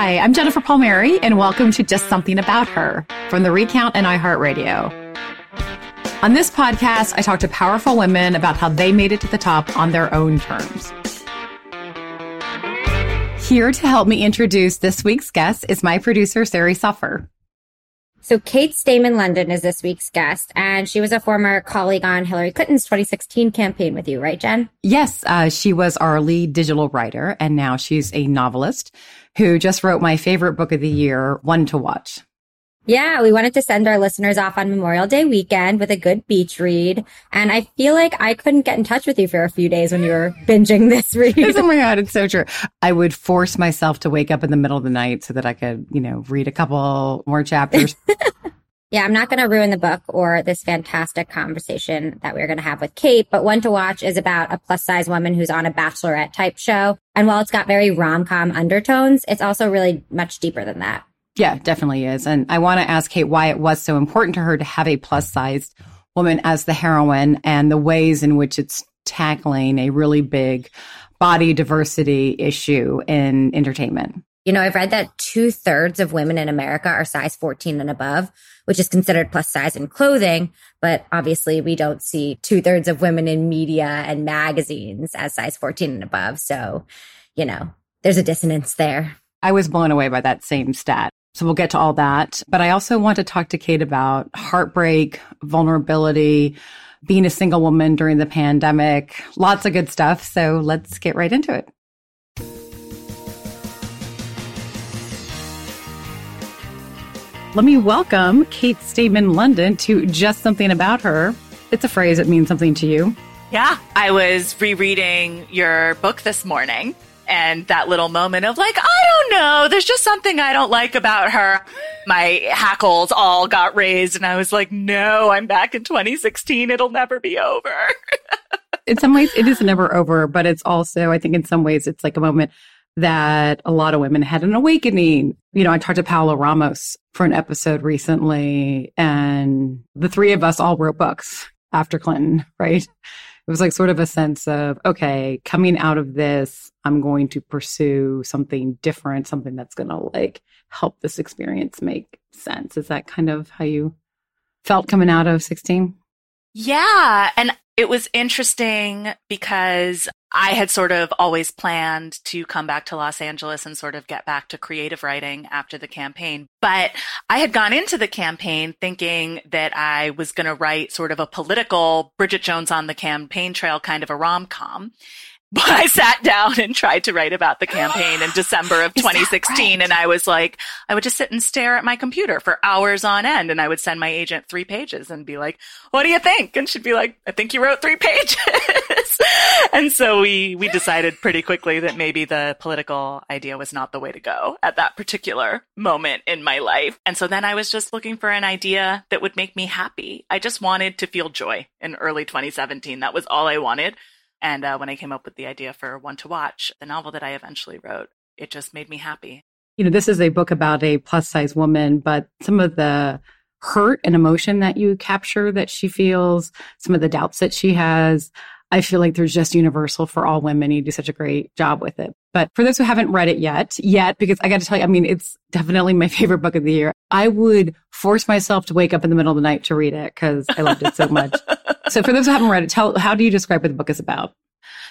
Hi, I'm Jennifer Palmieri, and welcome to Just Something About Her from the Recount and iHeartRadio. On this podcast, I talk to powerful women about how they made it to the top on their own terms. Here to help me introduce this week's guest is my producer, Sari Suffer. So Kate Stayman London is this week's guest, and she was a former colleague on Hillary Clinton's 2016 campaign with you, right, Jen? Yes, uh, she was our lead digital writer, and now she's a novelist who just wrote my favorite book of the year, One to Watch. Yeah, we wanted to send our listeners off on Memorial Day weekend with a good beach read. And I feel like I couldn't get in touch with you for a few days when you were binging this read. oh my God, it's so true. I would force myself to wake up in the middle of the night so that I could, you know, read a couple more chapters. yeah, I'm not going to ruin the book or this fantastic conversation that we're going to have with Kate, but One to Watch is about a plus size woman who's on a bachelorette type show. And while it's got very rom com undertones, it's also really much deeper than that. Yeah, definitely is. And I want to ask Kate why it was so important to her to have a plus sized woman as the heroine and the ways in which it's tackling a really big body diversity issue in entertainment. You know, I've read that two thirds of women in America are size 14 and above, which is considered plus size in clothing. But obviously, we don't see two thirds of women in media and magazines as size 14 and above. So, you know, there's a dissonance there. I was blown away by that same stat. So we'll get to all that. But I also want to talk to Kate about heartbreak, vulnerability, being a single woman during the pandemic, lots of good stuff. So let's get right into it. Let me welcome Kate Stayman London to Just Something About Her. It's a phrase that means something to you. Yeah, I was rereading your book this morning and that little moment of like, I don't know, there's just something I don't like about her. My hackles all got raised and I was like, no, I'm back in 2016. It'll never be over. in some ways, it is never over, but it's also, I think in some ways, it's like a moment that a lot of women had an awakening. You know, I talked to Paola Ramos for an episode recently and the three of us all wrote books after Clinton, right? It was like sort of a sense of, okay, coming out of this, I'm going to pursue something different, something that's going to like help this experience make sense. Is that kind of how you felt coming out of 16? Yeah. And it was interesting because I had sort of always planned to come back to Los Angeles and sort of get back to creative writing after the campaign. But I had gone into the campaign thinking that I was going to write sort of a political Bridget Jones on the campaign trail kind of a rom com. But I sat down and tried to write about the campaign in December of 2016. Right? And I was like, I would just sit and stare at my computer for hours on end. And I would send my agent three pages and be like, what do you think? And she'd be like, I think you wrote three pages. and so we, we decided pretty quickly that maybe the political idea was not the way to go at that particular moment in my life. And so then I was just looking for an idea that would make me happy. I just wanted to feel joy in early 2017. That was all I wanted. And uh, when I came up with the idea for One to Watch, the novel that I eventually wrote, it just made me happy. You know, this is a book about a plus size woman, but some of the hurt and emotion that you capture that she feels, some of the doubts that she has, I feel like there's just universal for all women. You do such a great job with it. But for those who haven't read it yet, yet, because I got to tell you, I mean, it's definitely my favorite book of the year. I would force myself to wake up in the middle of the night to read it because I loved it so much. so for those who haven't read it, tell, how do you describe what the book is about?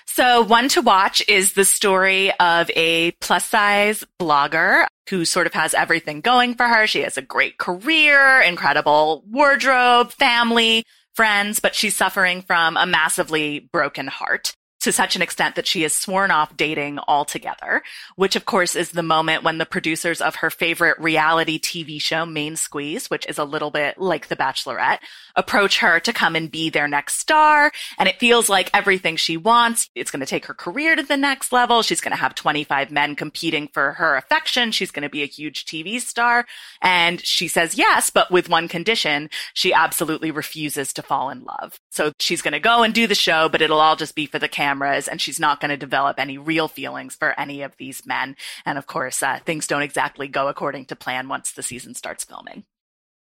So one to watch is the story of a plus size blogger who sort of has everything going for her. She has a great career, incredible wardrobe, family, friends, but she's suffering from a massively broken heart to such an extent that she has sworn off dating altogether, which of course is the moment when the producers of her favorite reality TV show, Main Squeeze, which is a little bit like The Bachelorette, approach her to come and be their next star. And it feels like everything she wants. It's going to take her career to the next level. She's going to have 25 men competing for her affection. She's going to be a huge TV star. And she says yes, but with one condition. She absolutely refuses to fall in love. So she's going to go and do the show, but it'll all just be for the cameras and she's not going to develop any real feelings for any of these men. And of course, uh, things don't exactly go according to plan once the season starts filming.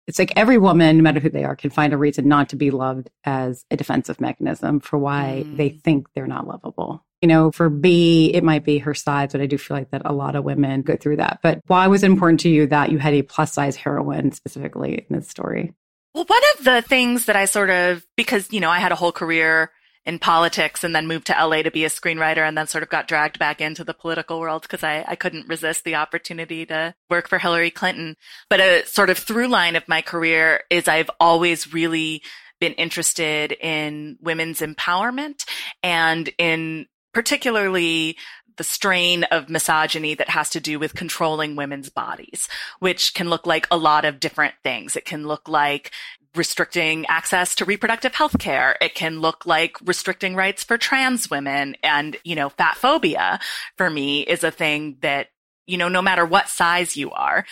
It's like every woman, no matter who they are, can find a reason not to be loved as a defensive mechanism for why mm. they think they're not lovable. You know, for Bea, it might be her size, but I do feel like that a lot of women go through that. But why was it important to you that you had a plus size heroine specifically in this story? Well, one of the things that I sort of, because, you know, I had a whole career in politics and then moved to LA to be a screenwriter and then sort of got dragged back into the political world because I, I couldn't resist the opportunity to work for Hillary Clinton. But a sort of through line of my career is I've always really been interested in women's empowerment and in particularly the strain of misogyny that has to do with controlling women's bodies, which can look like a lot of different things. It can look like restricting access to reproductive health care. It can look like restricting rights for trans women. And, you know, fat phobia for me is a thing that, you know, no matter what size you are,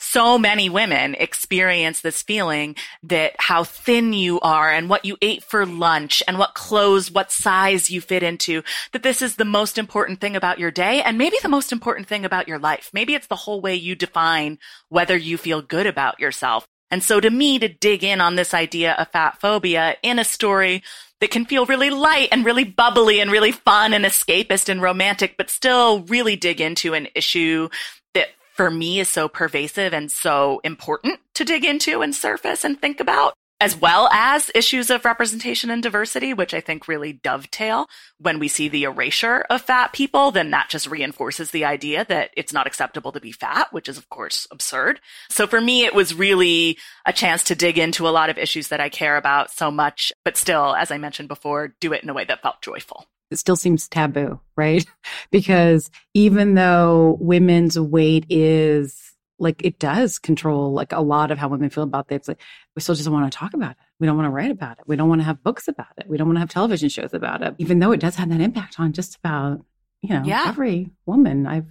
so many women experience this feeling that how thin you are and what you ate for lunch and what clothes, what size you fit into, that this is the most important thing about your day and maybe the most important thing about your life. Maybe it's the whole way you define whether you feel good about yourself. And so to me, to dig in on this idea of fat phobia in a story that can feel really light and really bubbly and really fun and escapist and romantic, but still really dig into an issue that for me is so pervasive and so important to dig into and surface and think about as well as issues of representation and diversity, which I think really dovetail when we see the erasure of fat people, then that just reinforces the idea that it's not acceptable to be fat, which is of course absurd. So for me, it was really a chance to dig into a lot of issues that I care about so much, but still, as I mentioned before, do it in a way that felt joyful. It still seems taboo, right? because even though women's weight is like it does control like a lot of how women feel about this. Like we still just don't want to talk about it. We don't want to write about it. We don't want to have books about it. We don't want to have television shows about it, even though it does have that impact on just about, you know, yeah. every woman I've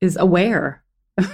is aware.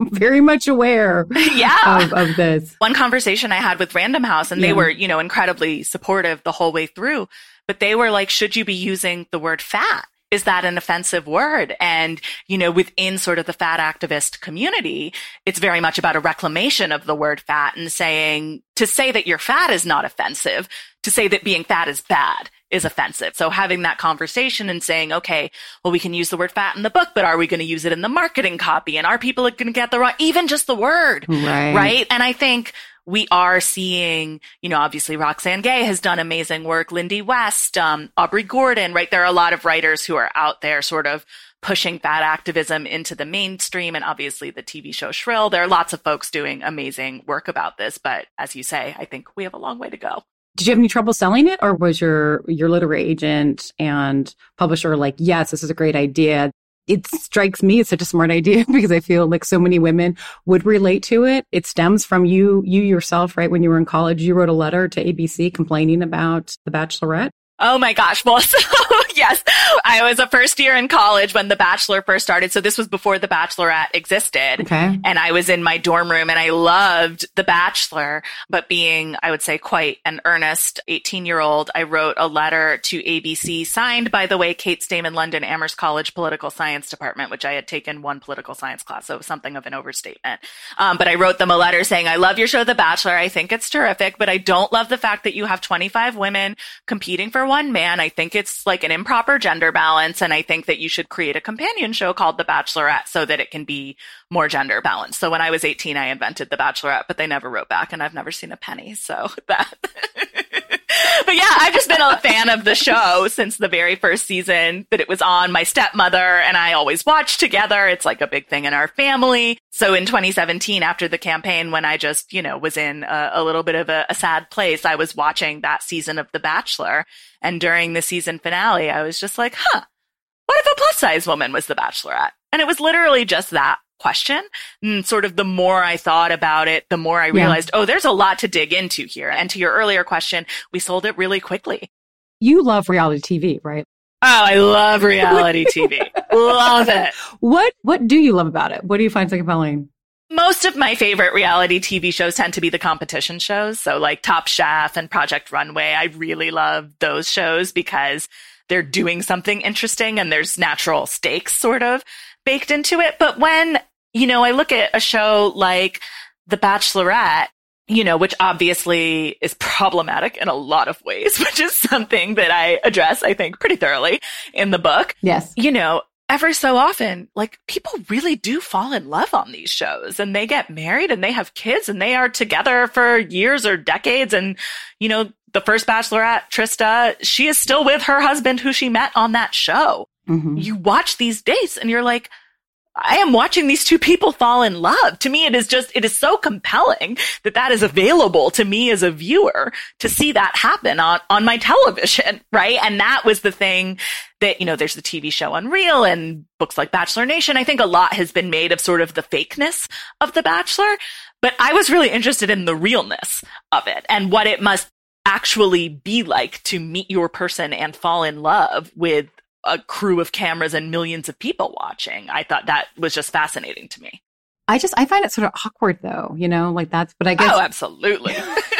very much aware yeah. Of, of, this. One conversation I had with Random House and yeah. they were, you know, incredibly supportive the whole way through, but they were like, should you be using the word fat? Is that an offensive word? And, you know, within sort of the fat activist community, it's very much about a reclamation of the word fat and saying to say that you're fat is not offensive, to say that being fat is bad is offensive. So having that conversation and saying, okay, well, we can use the word fat in the book, but are we going to use it in the marketing copy? And are people going to get the wrong, even just the word? Right. Right. And I think we are seeing, you know, obviously Roxane Gay has done amazing work, Lindy West, um, Aubrey Gordon, right? There are a lot of writers who are out there sort of pushing fat activism into the mainstream and obviously the TV show Shrill. There are lots of folks doing amazing work about this, but as you say, I think we have a long way to go. Did you have any trouble selling it or was your your literary agent and publisher like, yes, this is a great idea it strikes me as such a smart idea because I feel like so many women would relate to it. It stems from you, you yourself, right? When you were in college, you wrote a letter to ABC complaining about The Bachelorette. Oh my gosh. Well, so yes, I was a first year in college when The Bachelor first started. So this was before The Bachelorette existed. Okay. And I was in my dorm room and I loved The Bachelor, but being, I would say, quite an earnest 18 year old, I wrote a letter to ABC signed, by the way, Kate Stayman London Amherst College Political Science Department, which I had taken one political science class. So it was something of an overstatement. Um, but I wrote them a letter saying, I love your show, The Bachelor. I think it's terrific, but I don't love the fact that you have 25 women competing for one man. I think it's like an improper gender balance. And I think that you should create a companion show called The Bachelorette so that it can be more gender balanced. So when I was 18, I invented The Bachelorette, but they never wrote back and I've never seen a penny. So that. But yeah, I've just been a fan of the show since the very first season that it was on. My stepmother and I always watch together. It's like a big thing in our family. So in 2017, after the campaign, when I just, you know, was in a, a little bit of a, a sad place, I was watching that season of The Bachelor. And during the season finale, I was just like, huh, what if a plus size woman was the bachelorette? And it was literally just that question. And sort of the more I thought about it, the more I realized, yeah. oh, there's a lot to dig into here. And to your earlier question, we sold it really quickly. You love reality TV, right? Oh, I love reality TV. love it. What what do you love about it? What do you find so compelling? Most of my favorite reality TV shows tend to be the competition shows. So like Top Chef and Project Runway. I really love those shows because they're doing something interesting and there's natural stakes sort of baked into it. But when you know, I look at a show like The Bachelorette, you know, which obviously is problematic in a lot of ways, which is something that I address, I think, pretty thoroughly in the book. Yes. You know, ever so often, like people really do fall in love on these shows and they get married and they have kids and they are together for years or decades. And, you know, the first bachelorette, Trista, she is still with her husband who she met on that show. Mm-hmm. You watch these dates and you're like, I am watching these two people fall in love. To me, it is just, it is so compelling that that is available to me as a viewer to see that happen on, on my television, right? And that was the thing that, you know, there's the TV show Unreal and books like Bachelor Nation. I think a lot has been made of sort of the fakeness of The Bachelor, but I was really interested in the realness of it and what it must actually be like to meet your person and fall in love with a crew of cameras and millions of people watching. I thought that was just fascinating to me. I just I find it sort of awkward though, you know, like that's but I guess Oh, absolutely.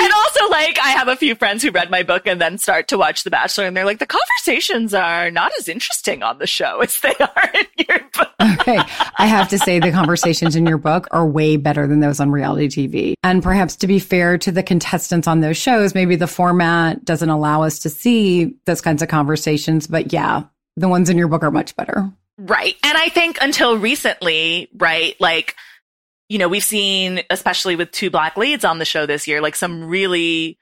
and also like I have a few friends who read my book and then start to watch The Bachelor and they're like the conversations are not as interesting on the show as they are in your book. okay. I have to say the conversations in your book are way better than those on reality TV. And perhaps to be fair to the contestants on those shows, maybe the format doesn't allow us to see those kinds of conversations, but yeah, the ones in your book are much better. Right. And I think until recently, right, like you know, we've seen, especially with two black leads on the show this year, like some really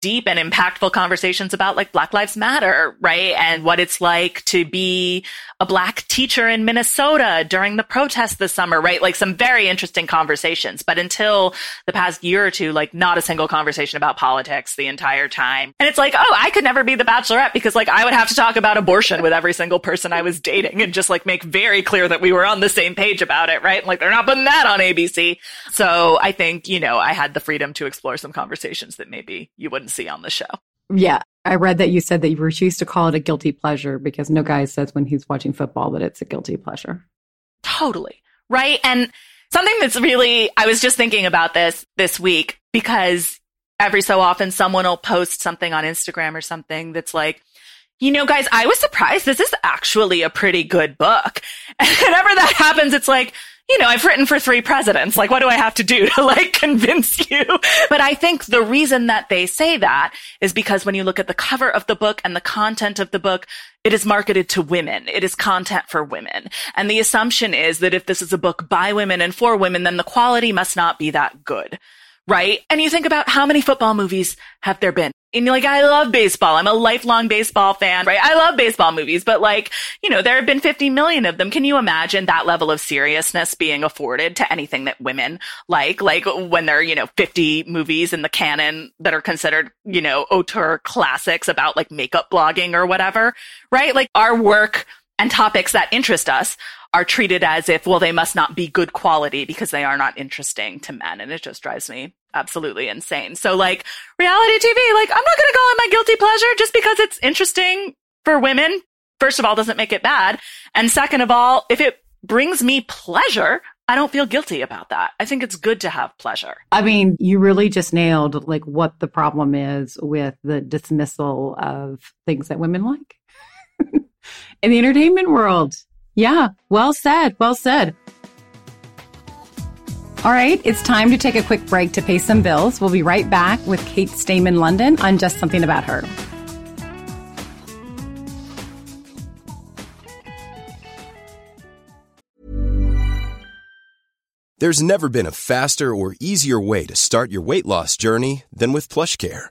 deep and impactful conversations about like Black Lives Matter, right? And what it's like to be a black teacher in Minnesota during the protests this summer, right? Like some very interesting conversations. But until the past year or two, like not a single conversation about politics the entire time. And it's like, oh, I could never be the bachelorette because like I would have to talk about abortion with every single person I was dating and just like make very clear that we were on the same page about it, right? Like they're not putting that on ABC. So I think, you know, I had the freedom to explore some conversations that maybe you wouldn't see on the show. Yeah. I read that you said that you refuse to call it a guilty pleasure because no guy says when he's watching football that it's a guilty pleasure. Totally. Right. And something that's really, I was just thinking about this this week because every so often someone will post something on Instagram or something that's like, you know, guys, I was surprised. This is actually a pretty good book. And whenever that happens, it's like, you know, I've written for three presidents. Like, what do I have to do to like convince you? But I think the reason that they say that is because when you look at the cover of the book and the content of the book, it is marketed to women. It is content for women. And the assumption is that if this is a book by women and for women, then the quality must not be that good right? And you think about how many football movies have there been? And you're like, I love baseball. I'm a lifelong baseball fan, right? I love baseball movies, but like, you know, there have been 50 million of them. Can you imagine that level of seriousness being afforded to anything that women like? Like when there are, you know, 50 movies in the canon that are considered, you know, auteur classics about like makeup blogging or whatever, right? Like our work and topics that interest us are treated as if, well, they must not be good quality because they are not interesting to men. And it just drives me absolutely insane. So like reality TV, like I'm not going to call it my guilty pleasure just because it's interesting for women. First of all, doesn't make it bad. And second of all, if it brings me pleasure, I don't feel guilty about that. I think it's good to have pleasure. I mean, you really just nailed like what the problem is with the dismissal of things that women like in the entertainment world. Yeah, well said. Well said. All right, it's time to take a quick break to pay some bills. We'll be right back with Kate Stayman London on Just Something About Her. There's never been a faster or easier way to start your weight loss journey than with PlushCare.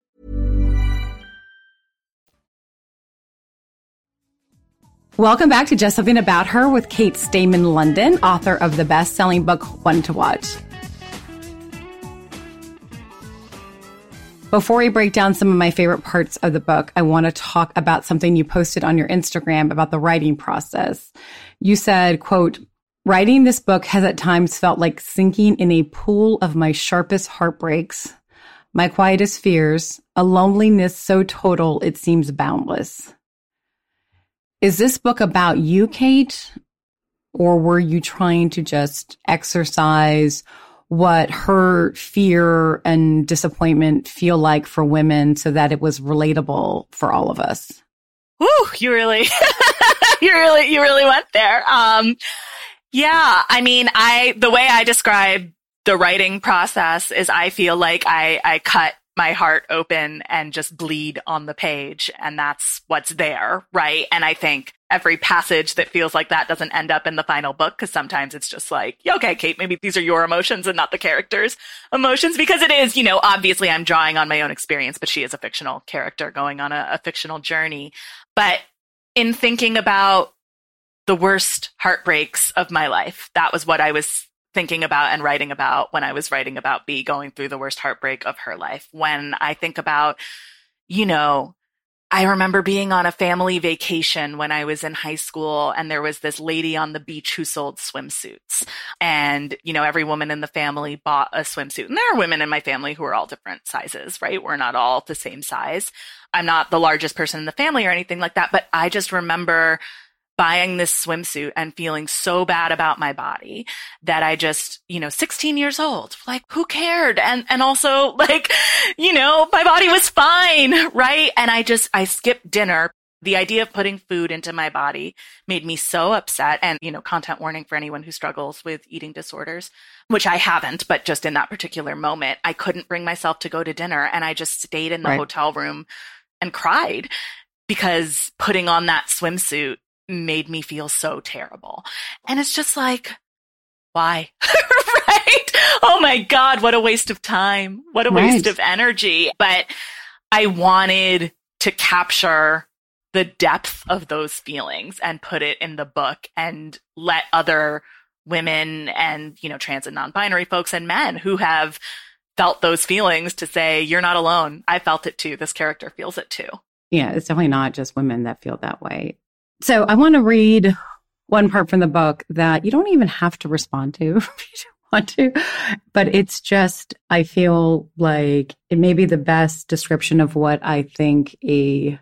Welcome back to Just Something About Her with Kate Stayman London, author of the best selling book, One to Watch. Before we break down some of my favorite parts of the book, I want to talk about something you posted on your Instagram about the writing process. You said, quote, writing this book has at times felt like sinking in a pool of my sharpest heartbreaks, my quietest fears, a loneliness so total it seems boundless. Is this book about you, Kate? Or were you trying to just exercise what her fear and disappointment feel like for women so that it was relatable for all of us? Woo, you really, you really, you really went there. Um, yeah, I mean, I, the way I describe the writing process is I feel like I, I cut my heart open and just bleed on the page. And that's what's there. Right. And I think every passage that feels like that doesn't end up in the final book because sometimes it's just like, okay, Kate, maybe these are your emotions and not the character's emotions because it is, you know, obviously I'm drawing on my own experience, but she is a fictional character going on a, a fictional journey. But in thinking about the worst heartbreaks of my life, that was what I was thinking about and writing about when I was writing about Bea going through the worst heartbreak of her life. When I think about, you know, I remember being on a family vacation when I was in high school and there was this lady on the beach who sold swimsuits. And, you know, every woman in the family bought a swimsuit. And there are women in my family who are all different sizes, right? We're not all the same size. I'm not the largest person in the family or anything like that, but I just remember buying this swimsuit and feeling so bad about my body that I just, you know, 16 years old, like who cared? And, and also like, you know, my body was fine, right? And I just, I skipped dinner. The idea of putting food into my body made me so upset. And, you know, content warning for anyone who struggles with eating disorders, which I haven't, but just in that particular moment, I couldn't bring myself to go to dinner. And I just stayed in the right. hotel room and cried because putting on that swimsuit made me feel so terrible. And it's just like, why? right? Oh my God, what a waste of time. What a right. waste of energy. But I wanted to capture the depth of those feelings and put it in the book and let other women and, you know, trans and non-binary folks and men who have felt those feelings to say, you're not alone. I felt it too. This character feels it too. Yeah, it's definitely not just women that feel that way. So I want to read one part from the book that you don't even have to respond to if you don't want to, but it's just, I feel like it may be the best description of what I think a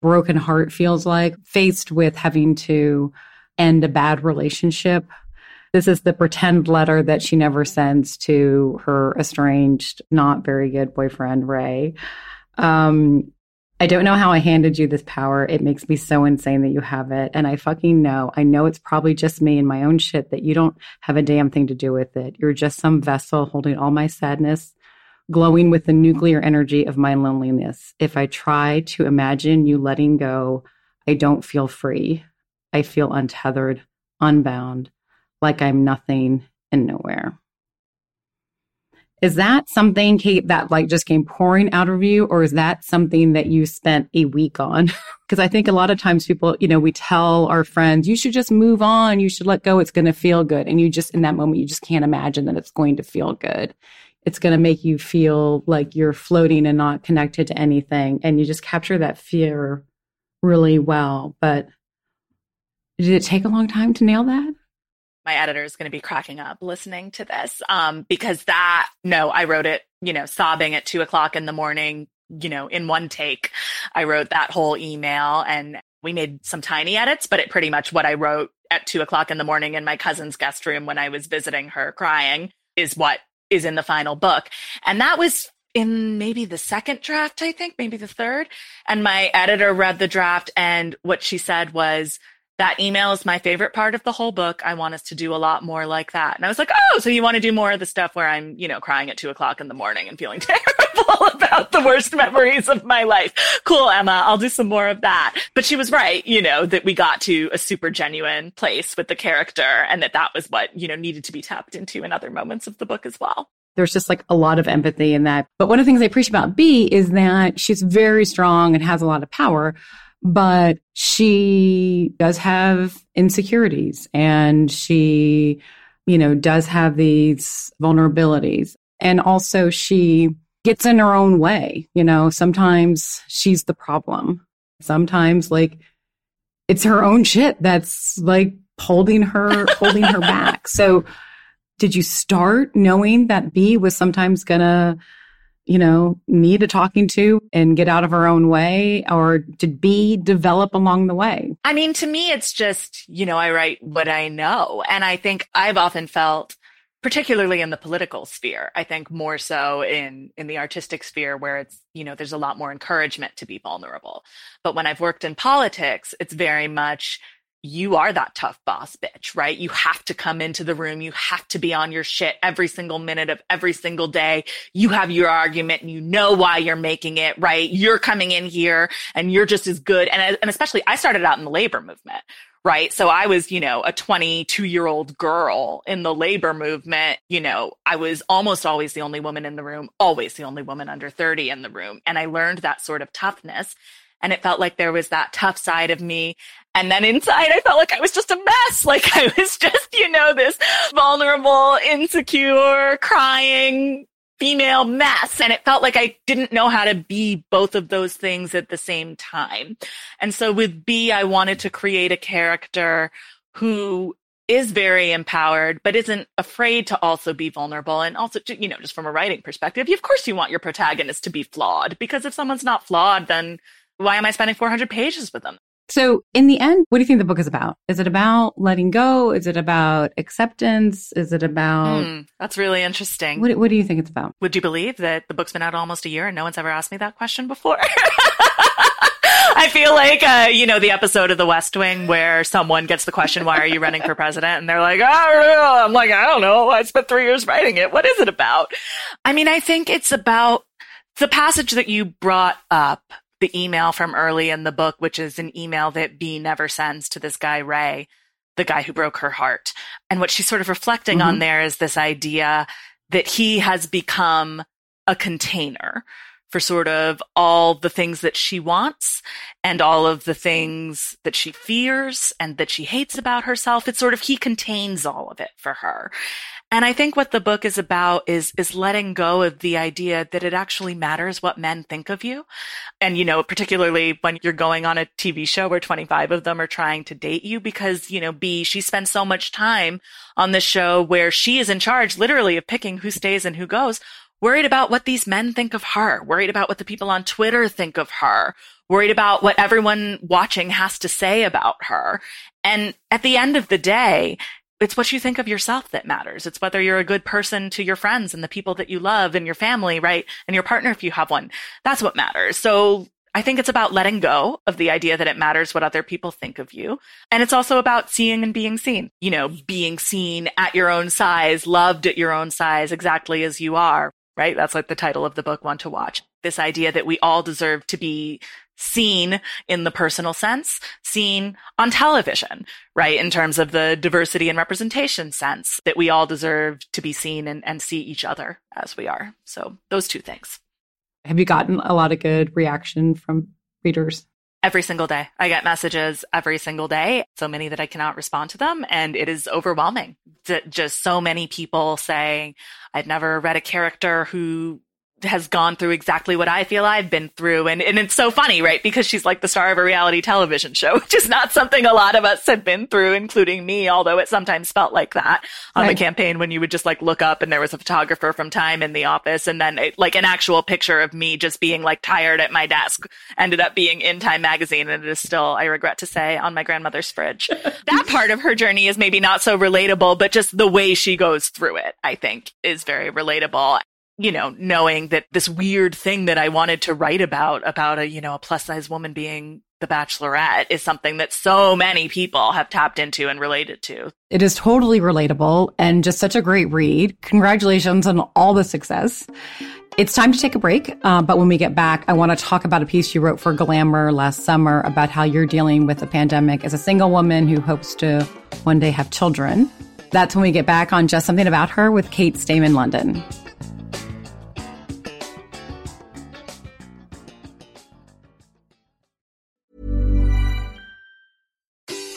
broken heart feels like faced with having to end a bad relationship. This is the pretend letter that she never sends to her estranged, not very good boyfriend, Ray. Um, I don't know how I handed you this power. It makes me so insane that you have it. And I fucking know. I know it's probably just me and my own shit that you don't have a damn thing to do with it. You're just some vessel holding all my sadness, glowing with the nuclear energy of my loneliness. If I try to imagine you letting go, I don't feel free. I feel untethered, unbound, like I'm nothing and nowhere. Is that something, Kate, that like just came pouring out of you, or is that something that you spent a week on? Because I think a lot of times people, you know, we tell our friends, you should just move on, you should let go, it's going to feel good. And you just, in that moment, you just can't imagine that it's going to feel good. it's going to make you feel like you're floating and not connected to anything. And you just capture that fear really well. But did it take a long time to nail that? My editor is going to be cracking up listening to this um, because that, no, I wrote it, you know, sobbing at two o'clock in the morning, you know, in one take. I wrote that whole email and we made some tiny edits, but it pretty much what I wrote at two o'clock in the morning in my cousin's guest room when I was visiting her crying is what is in the final book. And that was in maybe the second draft, I think, maybe the third. And my editor read the draft and what she said was, that email is my favorite part of the whole book. I want us to do a lot more like that. And I was like, oh, so you want to do more of the stuff where I'm, you know, crying at two o'clock in the morning and feeling terrible about the worst memories of my life. Cool, Emma. I'll do some more of that. But she was right, you know, that we got to a super genuine place with the character and that that was what, you know, needed to be tapped into in other moments of the book as well there's just like a lot of empathy in that. But one of the things I appreciate about Bea is that she's very strong and has a lot of power, but she does have insecurities and she, you know, does have these vulnerabilities. And also she gets in her own way. You know, sometimes she's the problem. Sometimes like it's her own shit that's like holding her, holding her back. So did you start knowing that Bea was sometimes gonna you know, need a talking to and get out of our own way? Or to be develop along the way? I mean, to me, it's just, you know, I write what I know. And I think I've often felt, particularly in the political sphere, I think more so in, in the artistic sphere where it's, you know, there's a lot more encouragement to be vulnerable. But when I've worked in politics, it's very much, you are that tough boss bitch, right? You have to come into the room. You have to be on your shit every single minute of every single day. You have your argument and you know why you're making it, right? You're coming in here and you're just as good. And, and especially I started out in the labor movement, right? So I was, you know, a 22 year old girl in the labor movement. You know, I was almost always the only woman in the room, always the only woman under 30 in the room. And I learned that sort of toughness and it felt like there was that tough side of me. And then inside, I felt like I was just a mess. Like I was just, you know, this vulnerable, insecure, crying female mess. And it felt like I didn't know how to be both of those things at the same time. And so with Bea, I wanted to create a character who is very empowered, but isn't afraid to also be vulnerable. And also, you know, just from a writing perspective, of course you want your protagonist to be flawed because if someone's not flawed, then why am I spending 400 pages with them? So, in the end, what do you think the book is about? Is it about letting go? Is it about acceptance? Is it about. Mm, that's really interesting. What, what do you think it's about? Would you believe that the book's been out almost a year and no one's ever asked me that question before? I feel like, uh, you know, the episode of The West Wing where someone gets the question, why are you running for president? And they're like, oh, I'm like, I don't know. I spent three years writing it. What is it about? I mean, I think it's about the passage that you brought up the email from early in the book, which is an email that Bea never sends to this guy, Ray, the guy who broke her heart. And what she's sort of reflecting mm-hmm. on there is this idea that he has become a container for sort of all the things that she wants and all of the things that she fears and that she hates about herself. It's sort of, he contains all of it for her. And I think what the book is about is, is letting go of the idea that it actually matters what men think of you. And, you know, particularly when you're going on a TV show where 25 of them are trying to date you because, you know, Bea, she spends so much time on the show where she is in charge literally of picking who stays and who goes, worried about what these men think of her, worried about what the people on Twitter think of her, worried about what everyone watching has to say about her. And at the end of the day, it's what you think of yourself that matters. It's whether you're a good person to your friends and the people that you love and your family, right? And your partner, if you have one. That's what matters. So I think it's about letting go of the idea that it matters what other people think of you. And it's also about seeing and being seen, you know, being seen at your own size, loved at your own size, exactly as you are, right? That's like the title of the book, One to Watch. This idea that we all deserve to be seen in the personal sense, seen on television, right? In terms of the diversity and representation sense that we all deserve to be seen and, and see each other as we are. So those two things. Have you gotten a lot of good reaction from readers? Every single day. I get messages every single day, so many that I cannot respond to them. And it is overwhelming just so many people saying, I've never read a character who has gone through exactly what I feel I've been through. And, and it's so funny, right? Because she's like the star of a reality television show, which is not something a lot of us have been through, including me, although it sometimes felt like that on right. the campaign when you would just like look up and there was a photographer from Time in the office. And then it, like an actual picture of me just being like tired at my desk ended up being in Time magazine. And it is still, I regret to say, on my grandmother's fridge. that part of her journey is maybe not so relatable, but just the way she goes through it, I think is very relatable you know, knowing that this weird thing that I wanted to write about, about a, you know, a plus size woman being the bachelorette is something that so many people have tapped into and related to. It is totally relatable and just such a great read. Congratulations on all the success. It's time to take a break. Uh, but when we get back, I want to talk about a piece you wrote for Glamour last summer about how you're dealing with the pandemic as a single woman who hopes to one day have children. That's when we get back on Just Something About Her with Kate Stayman London.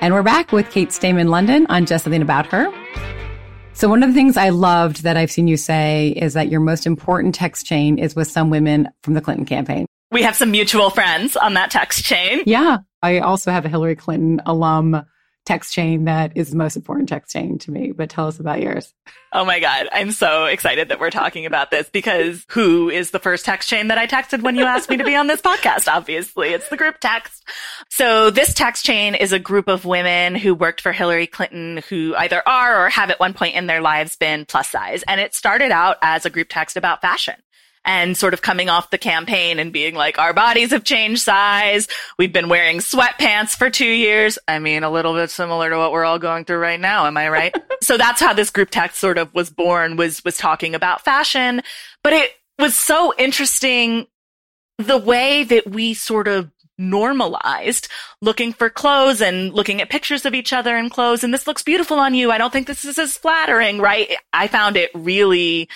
And we're back with Kate Stayman London on Just Something About Her. So one of the things I loved that I've seen you say is that your most important text chain is with some women from the Clinton campaign. We have some mutual friends on that text chain. Yeah. I also have a Hillary Clinton alum text chain that is the most important text chain to me. But tell us about yours. Oh my God. I'm so excited that we're talking about this because who is the first text chain that I texted when you asked me to be on this podcast? Obviously, it's the group text. So this text chain is a group of women who worked for Hillary Clinton who either are or have at one point in their lives been plus size. And it started out as a group text about fashion and sort of coming off the campaign and being like, our bodies have changed size. We've been wearing sweatpants for two years. I mean, a little bit similar to what we're all going through right now. Am I right? so that's how this group text sort of was born was, was talking about fashion, but it was so interesting the way that we sort of normalized looking for clothes and looking at pictures of each other in clothes. And this looks beautiful on you. I don't think this is as flattering, right? I found it really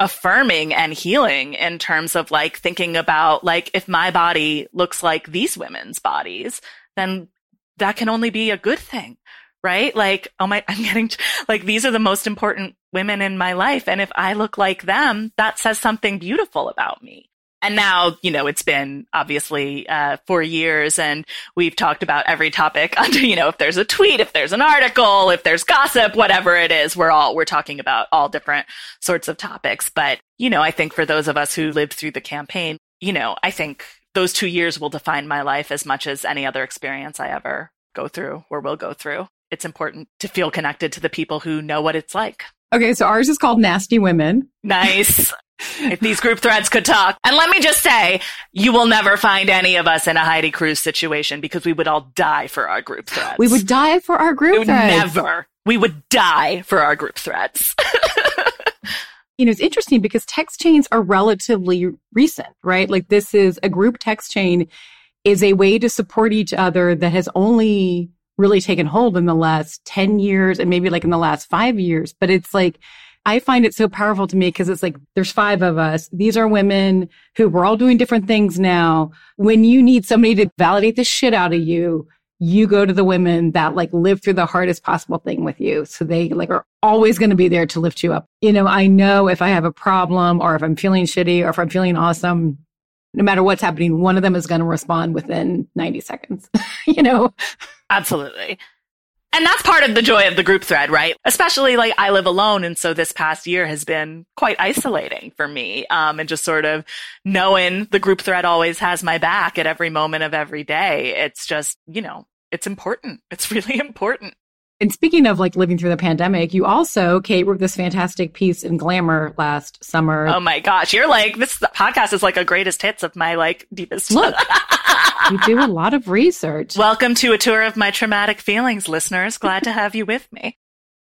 affirming and healing in terms of like thinking about like if my body looks like these women's bodies, then that can only be a good thing. Right? Like, oh my, I'm getting like these are the most important women in my life. And if I look like them, that says something beautiful about me and now, you know, it's been obviously uh, four years, and we've talked about every topic under, you know, if there's a tweet, if there's an article, if there's gossip, whatever it is, we're all we're talking about all different sorts of topics. But you know, I think for those of us who lived through the campaign, you know, I think those two years will define my life as much as any other experience I ever go through or will go through. It's important to feel connected to the people who know what it's like. Okay, so ours is called Nasty Women. Nice. if these group threads could talk. And let me just say, you will never find any of us in a Heidi Cruz situation because we would all die for our group threads. We would die for our group threads. Never. We would die for our group threads. you know, it's interesting because text chains are relatively recent, right? Like this is a group text chain is a way to support each other that has only really taken hold in the last 10 years and maybe like in the last five years. But it's like, I find it so powerful to me because it's like there's five of us. These are women who we're all doing different things now. When you need somebody to validate the shit out of you, you go to the women that like live through the hardest possible thing with you. So they like are always going to be there to lift you up. You know, I know if I have a problem or if I'm feeling shitty or if I'm feeling awesome, no matter what's happening, one of them is going to respond within 90 seconds, you know? Absolutely. And that's part of the joy of the group thread, right? Especially like I live alone. And so this past year has been quite isolating for me. Um, and just sort of knowing the group thread always has my back at every moment of every day. It's just, you know, it's important. It's really important. And speaking of like living through the pandemic, you also, Kate, wrote this fantastic piece in Glamour last summer. Oh my gosh. You're like, this podcast is like a greatest hits of my like deepest. Look, you do a lot of research. Welcome to a tour of my traumatic feelings, listeners. Glad to have you with me.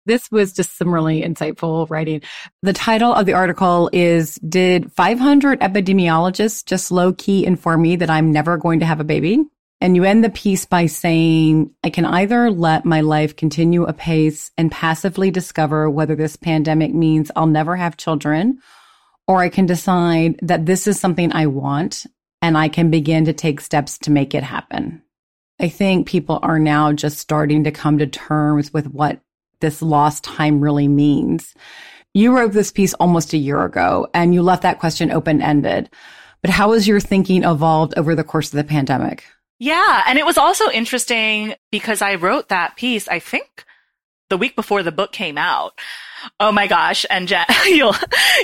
This was just some really insightful writing. The title of the article is Did 500 epidemiologists just low key inform me that I'm never going to have a baby? And you end the piece by saying, I can either let my life continue apace and passively discover whether this pandemic means I'll never have children, or I can decide that this is something I want and I can begin to take steps to make it happen. I think people are now just starting to come to terms with what this lost time really means. You wrote this piece almost a year ago and you left that question open ended. But how has your thinking evolved over the course of the pandemic? Yeah. And it was also interesting because I wrote that piece, I think the week before the book came out. Oh my gosh. And Jen, you'll,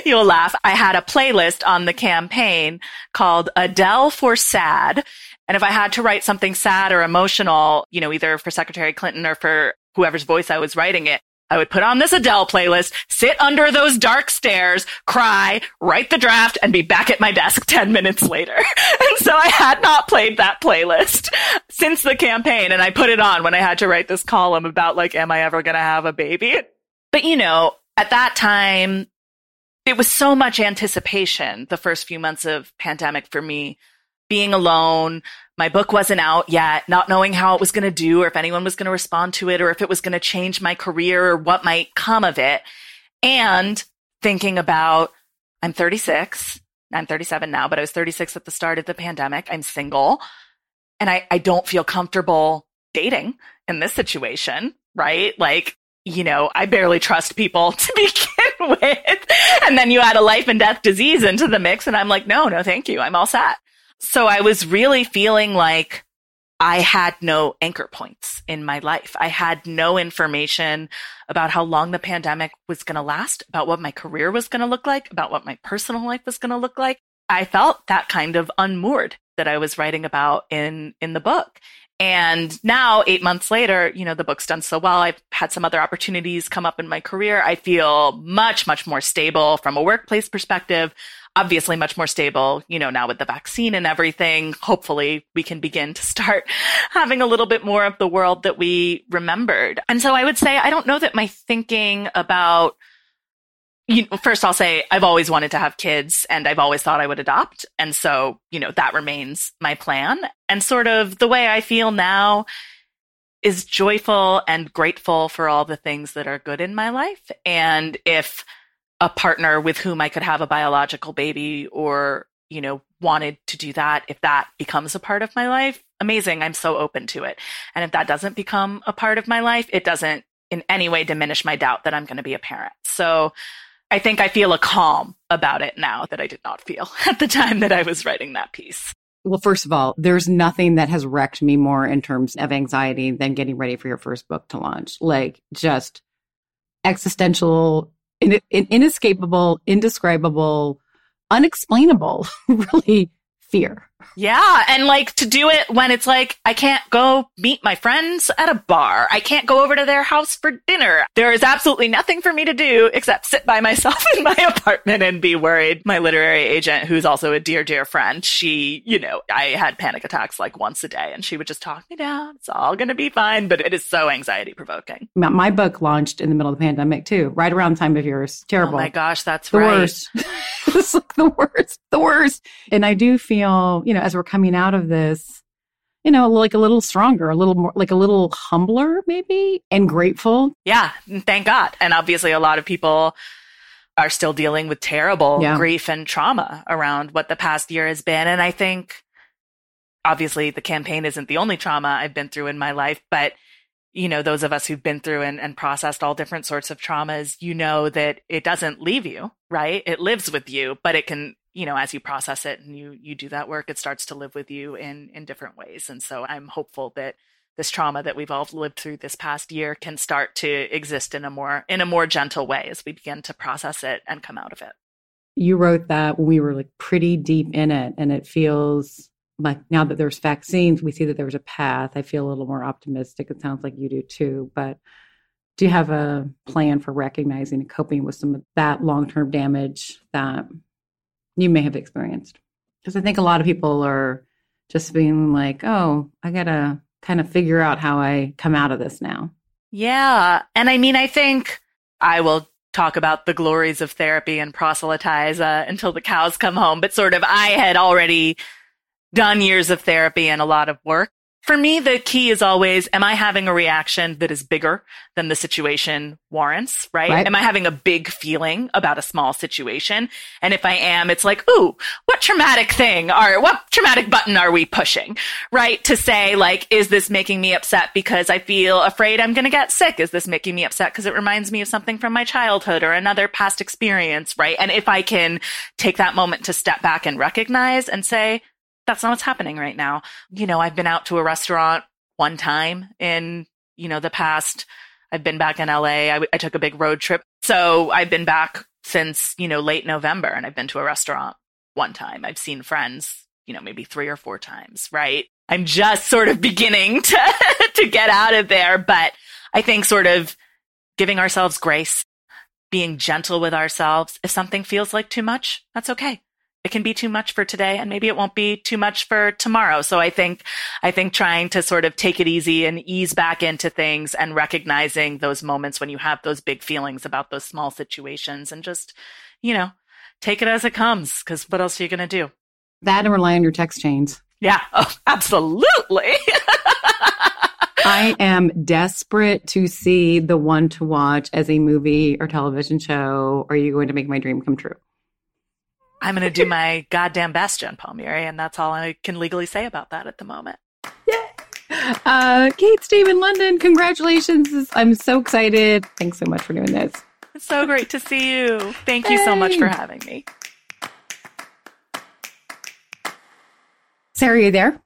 you'll laugh. I had a playlist on the campaign called Adele for Sad. And if I had to write something sad or emotional, you know, either for Secretary Clinton or for whoever's voice I was writing it, I would put on this Adele playlist, sit under those dark stairs, cry, write the draft, and be back at my desk 10 minutes later. and so I had not played that playlist since the campaign. And I put it on when I had to write this column about like, am I ever going to have a baby? But you know, at that time, it was so much anticipation the first few months of pandemic for me being alone. My book wasn't out yet, not knowing how it was going to do or if anyone was going to respond to it or if it was going to change my career or what might come of it. And thinking about, I'm 36. I'm 37 now, but I was 36 at the start of the pandemic. I'm single and I, I don't feel comfortable dating in this situation, right? Like, you know, I barely trust people to begin with. And then you add a life and death disease into the mix. And I'm like, no, no, thank you. I'm all set. So I was really feeling like I had no anchor points in my life. I had no information about how long the pandemic was going to last, about what my career was going to look like, about what my personal life was going to look like. I felt that kind of unmoored that I was writing about in, in the book. And now, eight months later, you know, the book's done so well. I've had some other opportunities come up in my career. I feel much, much more stable from a workplace perspective obviously much more stable, you know, now with the vaccine and everything. Hopefully we can begin to start having a little bit more of the world that we remembered. And so I would say, I don't know that my thinking about you know, first I'll say I've always wanted to have kids and I've always thought I would adopt. And so, you know, that remains my plan. And sort of the way I feel now is joyful and grateful for all the things that are good in my life. And if a partner with whom I could have a biological baby or, you know, wanted to do that, if that becomes a part of my life, amazing. I'm so open to it. And if that doesn't become a part of my life, it doesn't in any way diminish my doubt that I'm going to be a parent. So I think I feel a calm about it now that I did not feel at the time that I was writing that piece. Well, first of all, there's nothing that has wrecked me more in terms of anxiety than getting ready for your first book to launch. Like just existential in, inescapable, indescribable, unexplainable, really fear. Yeah. And like to do it when it's like, I can't go meet my friends at a bar. I can't go over to their house for dinner. There is absolutely nothing for me to do except sit by myself in my apartment and be worried. My literary agent, who's also a dear, dear friend, she, you know, I had panic attacks like once a day and she would just talk me down. It's all going to be fine. But it is so anxiety provoking. My book launched in the middle of the pandemic too, right around the time of yours. Terrible. Oh my gosh, that's the right. worst. it's like the worst, the worst. And I do feel, you know, as we're coming out of this, you know, like a little stronger, a little more, like a little humbler, maybe, and grateful. Yeah, thank God. And obviously, a lot of people are still dealing with terrible yeah. grief and trauma around what the past year has been. And I think, obviously, the campaign isn't the only trauma I've been through in my life, but you know, those of us who've been through and, and processed all different sorts of traumas, you know that it doesn't leave you, right? It lives with you, but it can you know, as you process it and you you do that work, it starts to live with you in in different ways. And so I'm hopeful that this trauma that we've all lived through this past year can start to exist in a more in a more gentle way as we begin to process it and come out of it. You wrote that we were like pretty deep in it and it feels like now that there's vaccines, we see that there's a path. I feel a little more optimistic. It sounds like you do too, but do you have a plan for recognizing and coping with some of that long-term damage that you may have experienced? Because I think a lot of people are just being like, "Oh, I got to kind of figure out how I come out of this now. Yeah. And I mean, I think I will talk about the glories of therapy and proselytize uh, until the cows come home, but sort of I had already done years of therapy and a lot of work. For me, the key is always, am I having a reaction that is bigger than the situation warrants, right? right? Am I having a big feeling about a small situation? And if I am, it's like, ooh, what traumatic thing or what traumatic button are we pushing, right? To say like, is this making me upset because I feel afraid I'm going to get sick? Is this making me upset because it reminds me of something from my childhood or another past experience, right? And if I can take that moment to step back and recognize and say, that's not what's happening right now. You know, I've been out to a restaurant one time in, you know, the past. I've been back in LA. I, I took a big road trip. So I've been back since, you know, late November and I've been to a restaurant one time. I've seen friends, you know, maybe three or four times, right? I'm just sort of beginning to, to get out of there. But I think sort of giving ourselves grace, being gentle with ourselves. If something feels like too much, that's okay it can be too much for today and maybe it won't be too much for tomorrow. So I think, I think trying to sort of take it easy and ease back into things and recognizing those moments when you have those big feelings about those small situations and just, you know, take it as it comes. Cause what else are you going to do? That and rely on your text chains. Yeah. Oh, absolutely. I am desperate to see the one to watch as a movie or television show. Are you going to make my dream come true? I'm going to do my goddamn best, Jen Palmieri, and that's all I can legally say about that at the moment. Yeah. Uh, Kate Stayman-London, congratulations. I'm so excited. Thanks so much for doing this. It's so great to see you. Thank you so much for having me. Sarah, are you there?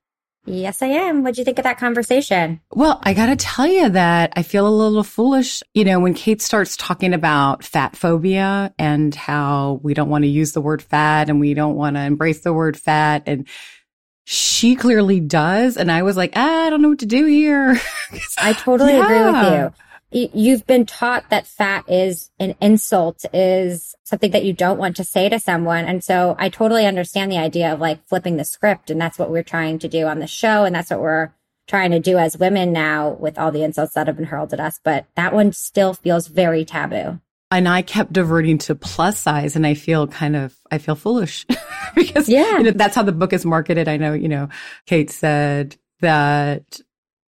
Yes, I am. What'd you think of that conversation? Well, I got to tell you that I feel a little foolish. You know, when Kate starts talking about fat phobia and how we don't want to use the word fat and we don't want to embrace the word fat and she clearly does. And I was like, ah, I don't know what to do here. I totally yeah. agree with you you've been taught that fat is an insult is something that you don't want to say to someone. And so I totally understand the idea of like flipping the script. And that's what we're trying to do on the show. And that's what we're trying to do as women now with all the insults that have been hurled at us. But that one still feels very taboo. And I kept diverting to plus size and I feel kind of, I feel foolish because yeah. You know, that's how the book is marketed. I know, you know, Kate said that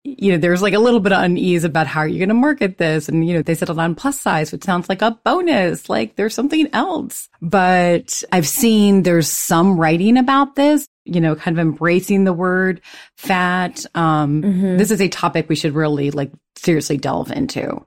you know, there's like a little bit of unease about how you're going to market this. And, you know, they settled on plus size, which sounds like a bonus, like there's something else. But I've seen there's some writing about this, you know, kind of embracing the word fat. Um, mm-hmm. this is a topic we should really like seriously delve into.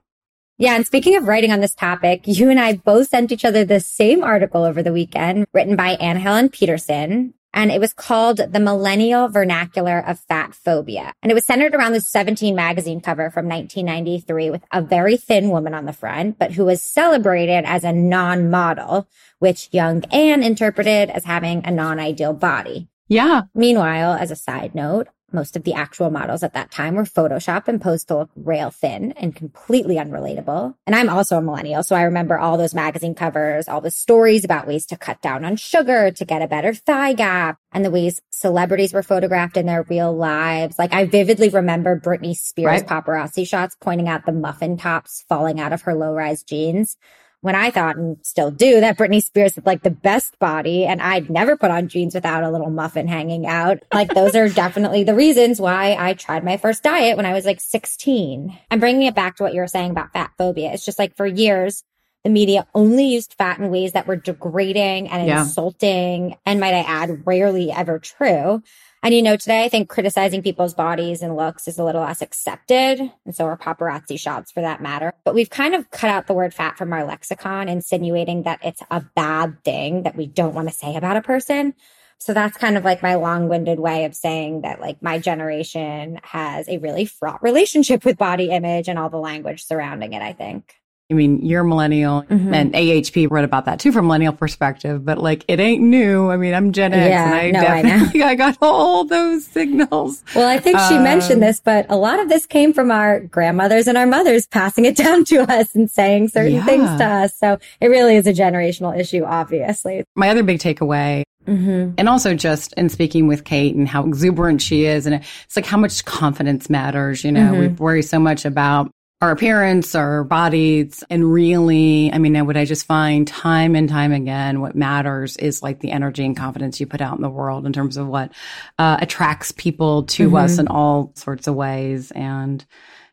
Yeah. And speaking of writing on this topic, you and I both sent each other the same article over the weekend written by Anne Helen Petersen and it was called The Millennial Vernacular of Fat Phobia. And it was centered around the 17 magazine cover from 1993 with a very thin woman on the front, but who was celebrated as a non-model, which young Anne interpreted as having a non-ideal body. Yeah. Meanwhile, as a side note, most of the actual models at that time were Photoshop and posed to look rail thin and completely unrelatable. And I'm also a millennial, so I remember all those magazine covers, all the stories about ways to cut down on sugar to get a better thigh gap, and the ways celebrities were photographed in their real lives. Like I vividly remember Britney Spears right. paparazzi shots pointing out the muffin tops falling out of her low rise jeans when I thought and still do that Britney Spears had like the best body and I'd never put on jeans without a little muffin hanging out. Like those are definitely the reasons why I tried my first diet when I was like 16. I'm bringing it back to what you were saying about fat phobia. It's just like for years, the media only used fat in ways that were degrading and yeah. insulting and might I add, rarely ever true. And you know, today I think criticizing people's bodies and looks is a little less accepted. And so are paparazzi shots for that matter. But we've kind of cut out the word fat from our lexicon, insinuating that it's a bad thing that we don't want to say about a person. So that's kind of like my long winded way of saying that like my generation has a really fraught relationship with body image and all the language surrounding it, I think. I mean, you're millennial Mhm. and AHP wrote about that too from millennial perspective, but like it ain't new. I mean, I'm Gen X Yeah, and I no, I definitely, I, got all those signals. Well, I think she Um, mentioned this, but a lot of this came from our grandmothers and our mothers passing it down to us and saying certain Yeah. things to us. So it really is a generational issue, obviously. My other big takeaway Mm-hmm. and also just in speaking with Kate and how exuberant she is. And it's like how much confidence matters. You know, Mhm. we worry so much about our appearance, our bodies, and really, I mean, what I just find time and time again, what matters is like the energy and confidence you put out in the world in terms of what uh, attracts people to Mhm. us in all sorts of ways. And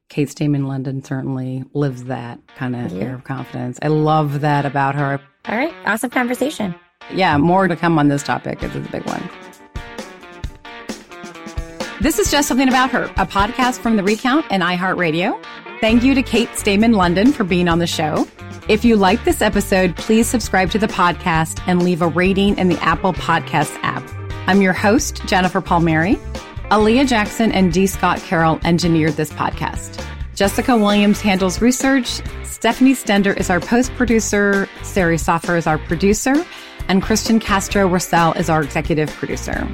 Kate Stayman-London certainly lives that kind of Yeah. air of confidence. I love that about her. All right. Awesome conversation. Yeah, more to come on this topic. This is a big one. This is just something about her, a podcast from the Recount and iHeartRadio. Thank you to Kate Stayman-London for being on the show. If you like this episode, please subscribe to the podcast and leave a rating in the Apple Podcasts app. I'm your host, Jennifer Palmieri. Aaliyah Jackson and D. Scott Carroll engineered this podcast. Jessica Williams handles research. Stephanie Stender is our post producer. Sari Soffer is our producer. And Christian Castro Russell is our executive producer.